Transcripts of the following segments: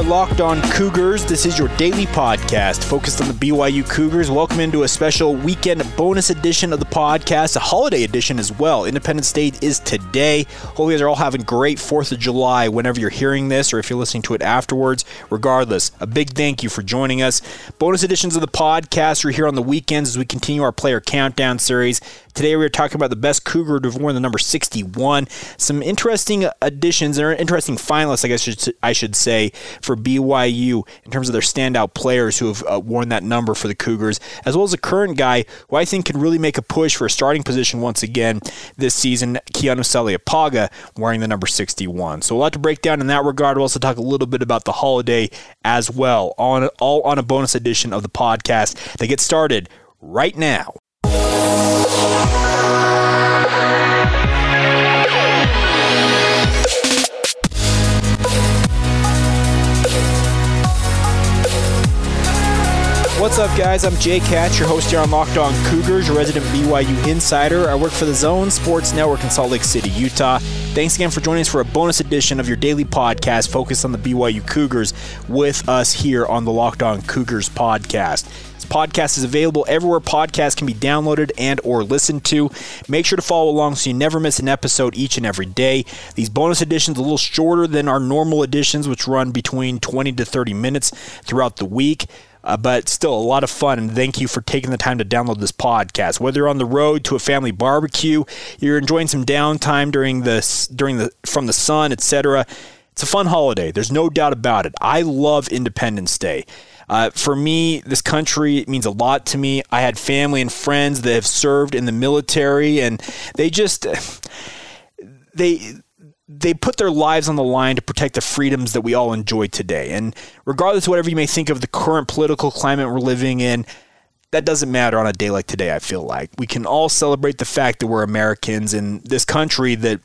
Are Locked On Cougars. This is your daily podcast focused on the BYU Cougars. Welcome into a special weekend bonus edition of the podcast, a holiday edition as well. Independence Day is today. Hope you guys are all having great 4th of July whenever you're hearing this or if you're listening to it afterwards. Regardless, a big thank you for joining us. Bonus editions of the podcast are here on the weekends as we continue our player countdown series. Today we are talking about the best Cougar to have worn the number 61. Some interesting additions or interesting finalists, I guess I should say, for BYU in terms of their standout players who have uh, worn that number for the Cougars, as well as a current guy who I think can really make a push for a starting position once again this season, Keanu Saleapaga, wearing the number 61. So a lot to break down in that regard. We'll also talk a little bit about the holiday as well, on all on a bonus edition of the podcast. They get started right now. What's up, guys? I'm Jake Hatch, your host here on Locked On Cougars, your resident BYU insider. I work for the Zone Sports Network in Salt Lake City, Utah. Thanks again for joining us for a bonus edition of your daily podcast focused on the BYU Cougars with us here on the Locked On Cougars podcast podcast is available everywhere podcasts can be downloaded and or listened to. Make sure to follow along so you never miss an episode each and every day. These bonus editions a little shorter than our normal editions, which run between 20 to 30 minutes throughout the week. Uh, but still a lot of fun. And thank you for taking the time to download this podcast. Whether you're on the road to a family barbecue, you're enjoying some downtime during the during the from the sun, etc. It's a fun holiday. There's no doubt about it. I love Independence Day. Uh, for me, this country means a lot to me. I had family and friends that have served in the military, and they just they they put their lives on the line to protect the freedoms that we all enjoy today. And regardless of whatever you may think of the current political climate we're living in, that doesn't matter on a day like today, I feel like. We can all celebrate the fact that we're Americans in this country that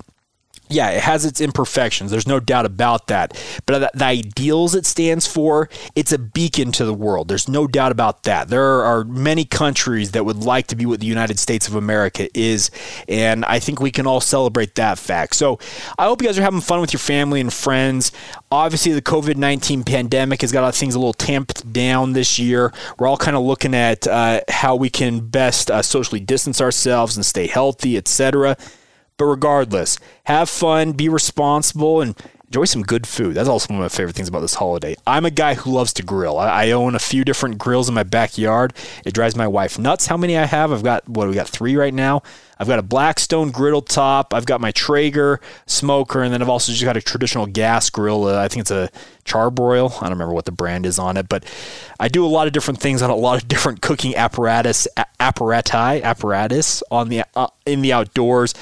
yeah, it has its imperfections. There's no doubt about that. But the ideals it stands for, it's a beacon to the world. There's no doubt about that. There are many countries that would like to be what the United States of America is. And I think we can all celebrate that fact. So I hope you guys are having fun with your family and friends. Obviously, the COVID 19 pandemic has got things a little tamped down this year. We're all kind of looking at uh, how we can best uh, socially distance ourselves and stay healthy, etc. But regardless, have fun, be responsible, and enjoy some good food. That's also one of my favorite things about this holiday. I'm a guy who loves to grill. I, I, own a few different grills in my backyard. It drives my wife nuts how many I have. I've got, what, we got three right now. I've got a Blackstone griddle top. I've got my Traeger smoker, and then I've also just got a traditional gas grill. Uh, I think it's a Char-Broil. I don't remember what the brand is on it, but I do a lot of different things on a lot of different cooking apparatus, apparati, apparatus on the uh, in the outdoors.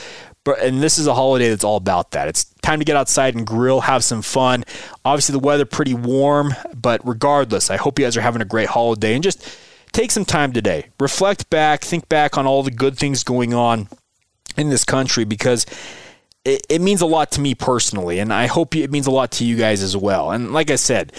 But and this is a holiday that's all about that. It's time to get outside and grill, have some fun. Obviously, the weather pretty warm, but regardless, I hope you guys are having a great holiday and just take some time today. Reflect back, think back on all the good things going on in this country because it, it means a lot to me personally, and I hope it means a lot to you guys as well. And like I said,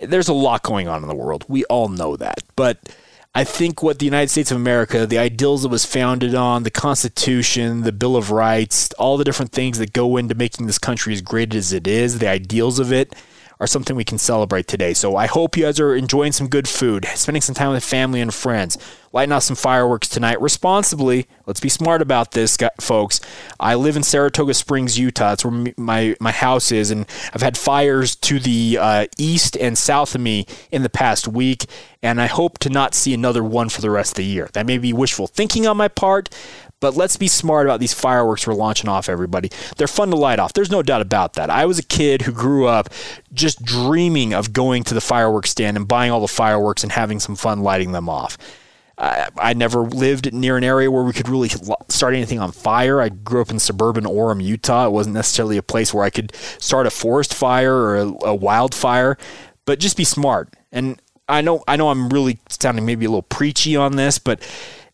there's a lot going on in the world. We all know that, but I think what the United States of America, the ideals it was founded on, the Constitution, the Bill of Rights, all the different things that go into making this country as great as it is, the ideals of it, are something we can celebrate today. So I hope you guys are enjoying some good food, spending some time with family and friends, lighting off some fireworks tonight responsibly. Let's be smart about this, folks. I live in Saratoga Springs, Utah. That's where my my house is, and I've had fires to the uh, east and south of me in the past week, and I hope to not see another one for the rest of the year. That may be wishful thinking on my part, but let's be smart about these fireworks we're launching off, everybody. They're fun to light off. There's no doubt about that. I was a kid who grew up just dreaming of going to the fireworks stand and buying all the fireworks and having some fun lighting them off. I, I, never lived near an area where we could really start anything on fire. I grew up in suburban Orem, Utah. It wasn't necessarily a place where I could start a forest fire or a, a wildfire, but just be smart. And I know I know I'm really sounding maybe a little preachy on this, but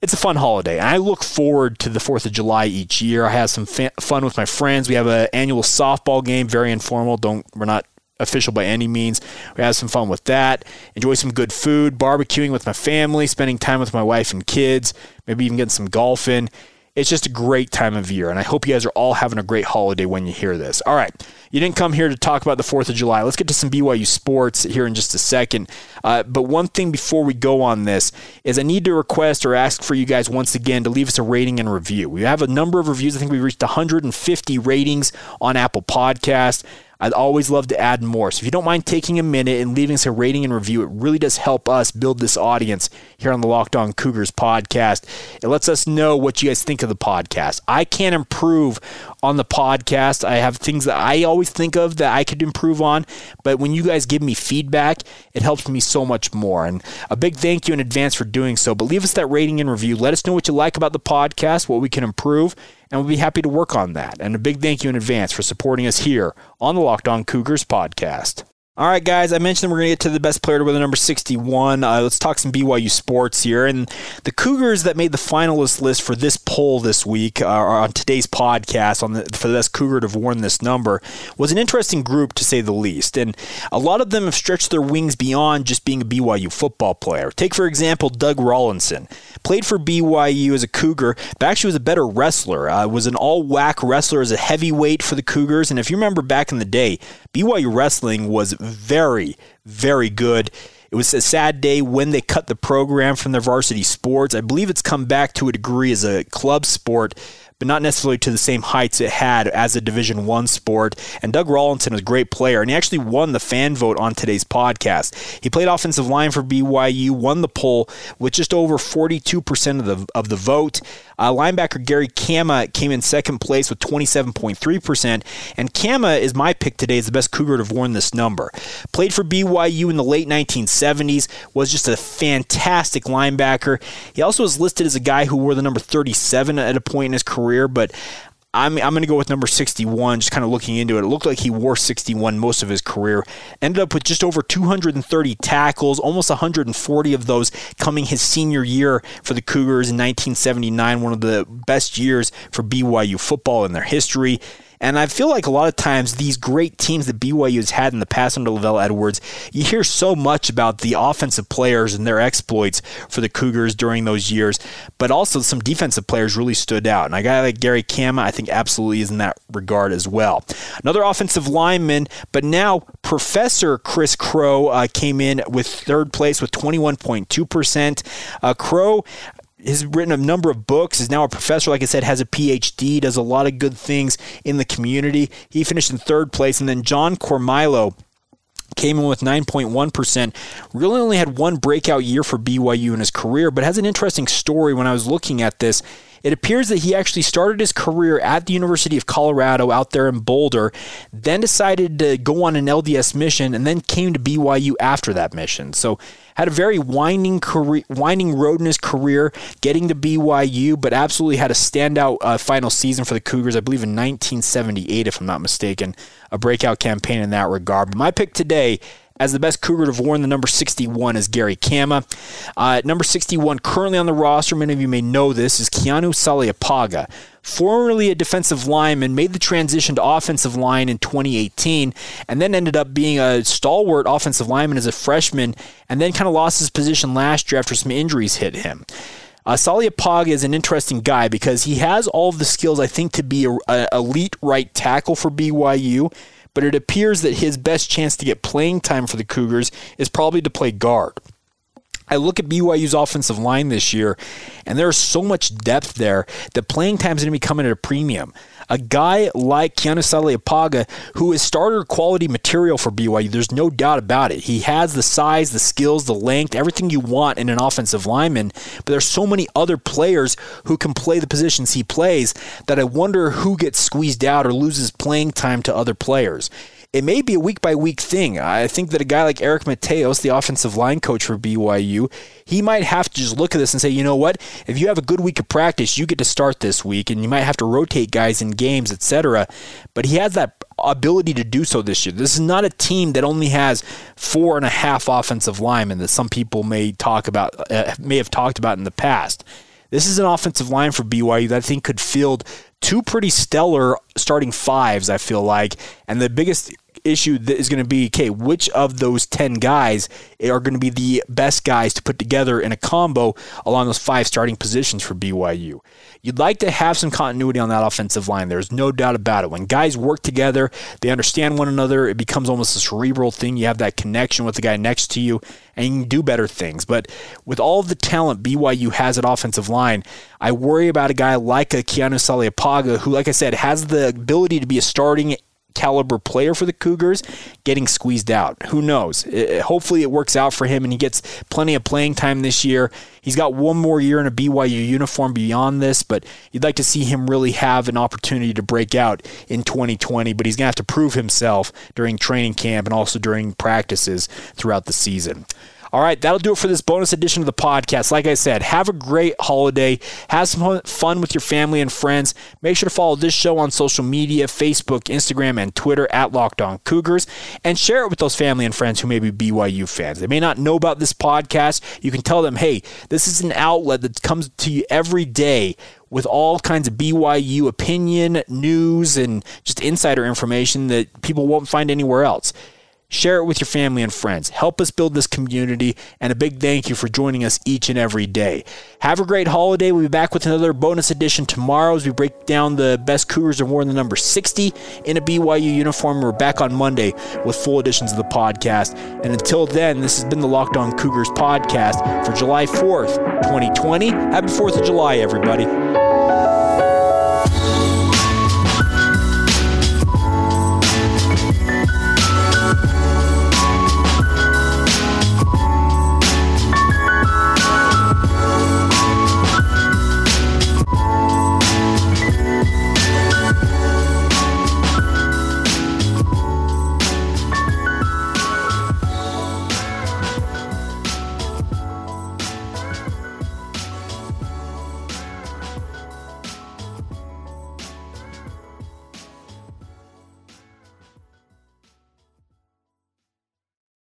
it's a fun holiday. And I look forward to the 4th of July each year. I have some fa- fun with my friends. We have an annual softball game, very informal. Don't we're not official by any means. We have some fun with that. Enjoy some good food, barbecuing with my family, spending time with my wife and kids, maybe even getting some golf in. It's just a great time of year. And I hope you guys are all having a great holiday when you hear this. All right. You didn't come here to talk about the 4th of July. Let's get to some BYU sports here in just a second. Uh, but one thing before we go on this is I need to request or ask for you guys once again to leave us a rating and review. We have a number of reviews. I think we reached 150 ratings on Apple Podcast. I'd always love to add more. So if you don't mind taking a minute and leaving us a rating and review, it really does help us build this audience here on the Locked On Cougars podcast. It lets us know what you guys think of the podcast. I can't improve on the podcast. I have things that I always think of that I could improve on, but when you guys give me feedback, it helps me so much more. And a big thank you in advance for doing so. But leave us that rating and review. Let us know what you like about the podcast, what we can improve and we'll be happy to work on that. And a big thank you in advance for supporting us here on the Locked On Cougars podcast. All right, guys, I mentioned we're going to get to the best player with the number 61. Uh, let's talk some BYU sports here. And the Cougars that made the finalist list for this poll this week, uh, on today's podcast, on the, for the best Cougar to have worn this number, was an interesting group to say the least. And a lot of them have stretched their wings beyond just being a BYU football player. Take, for example, Doug Rollinson. Played for BYU as a Cougar, but actually was a better wrestler. Uh, was an all-WAC wrestler as a heavyweight for the Cougars. And if you remember back in the day, BYU wrestling was very, very good. It was a sad day when they cut the program from their varsity sports. I believe it's come back to a degree as a club sport, but not necessarily to the same heights it had as a Division One sport. And Doug Rollinson is a great player, and he actually won the fan vote on today's podcast. He played offensive line for BYU, won the poll with just over 42% of the of the vote. Uh, linebacker Gary Kama came in second place with 27.3%, and Kama is my pick today as the best Cougar to have worn this number. Played for BYU in the late 1970s, was just a fantastic linebacker. He also was listed as a guy who wore the number 37 at a point in his career, but I'm, I'm going to go with number 61, just kind of looking into it. It looked like he wore 61 most of his career. Ended up with just over 230 tackles, almost 140 of those coming his senior year for the Cougars in 1979, one of the best years for BYU football in their history. And I feel like a lot of times these great teams that BYU has had in the past under LaVell Edwards, you hear so much about the offensive players and their exploits for the Cougars during those years, but also some defensive players really stood out. And a guy like Gary Kama, I think absolutely is in that regard as well. Another offensive lineman, but now Professor Chris Crowe uh, came in with third place with 21.2%. Uh, Crowe has written a number of books, is now a professor, like I said, has a PhD, does a lot of good things in the community. He finished in third place. And then John Cormilo came in with 9.1%. Really only had one breakout year for BYU in his career, but has an interesting story when I was looking at this. It appears that he actually started his career at the University of Colorado out there in Boulder, then decided to go on an LDS mission, and then came to BYU after that mission. So had a very winding career, winding road in his career, getting to BYU, but absolutely had a standout uh, final season for the Cougars, I believe in 1978, if I'm not mistaken, a breakout campaign in that regard. But my pick today as the best Cougar to have worn the number 61 is Gary Kama. Uh, number 61 currently on the roster, many of you may know this, is Keanu Saleapaga. Formerly a defensive lineman, made the transition to offensive line in 2018, and then ended up being a stalwart offensive lineman as a freshman, and then kind of lost his position last year after some injuries hit him. Uh, Saleapaga is an interesting guy because he has all of the skills, I think, to be an elite right tackle for BYU but it appears that his best chance to get playing time for the Cougars is probably to play guard. I look at BYU's offensive line this year, and there's so much depth there that playing time is going to be coming at a premium a guy like Keanu Saleapaga, who is starter quality material for BYU. There's no doubt about it. He has the size, the skills, the length, everything you want in an offensive lineman. But there's so many other players who can play the positions he plays that I wonder who gets squeezed out or loses playing time to other players it may be a week by week thing. I think that a guy like Eric Mateos, the offensive line coach for BYU, he might have to just look at this and say, you know what? If you have a good week of practice, you get to start this week, and you might have to rotate guys in games, etc. But he has that ability to do so this year. This is not a team that only has four and a half offensive linemen that some people may talk about, uh, may have talked about in the past. This is an offensive line for BYU that I think could field two pretty stellar starting fives, I feel like. And the biggest issue is going to be okay, which of those 10 guys are going to be the best guys to put together in a combo along those five starting positions for BYU? You'd like to have some continuity on that offensive line. There's no doubt about it. When guys work together, they understand one another, it becomes almost a cerebral thing. You have that connection with the guy next to you, and you can do better things. But with all the talent BYU has at offensive line, I worry about a guy like a Keanu Saleapaga, who, like I said, has the ability to be a starting caliber player for the Cougars getting squeezed out. Who knows? It, hopefully it works out for him and he gets plenty of playing time this year. He's got one more year in a BYU uniform beyond this, but you'd like to see him really have an opportunity to break out in 2020, but he's going to have to prove himself during training camp and also during practices throughout the season. All right, that'll do it for this bonus edition of the podcast. Like I said, have a great holiday. Have some fun with your family and friends. Make sure to follow this show on social media Facebook, Instagram, and Twitter at Locked On Cougars and share it with those family and friends who may be BYU fans. They may not know about this podcast. You can tell them, hey, this is an outlet that comes to you every day with all kinds of BYU opinion, news, and just insider information that people won't find anywhere else. Share it with your family and friends. Help us build this community. And a big thank you for joining us each and every day. Have a great holiday. We'll be back with another bonus edition tomorrow as we break down the best Cougars are worn the number 60 in a BYU uniform. We're back on Monday with full editions of the podcast. And until then, this has been the Locked On Cougars podcast for July 4th, 2020. Happy 4th of July, everybody.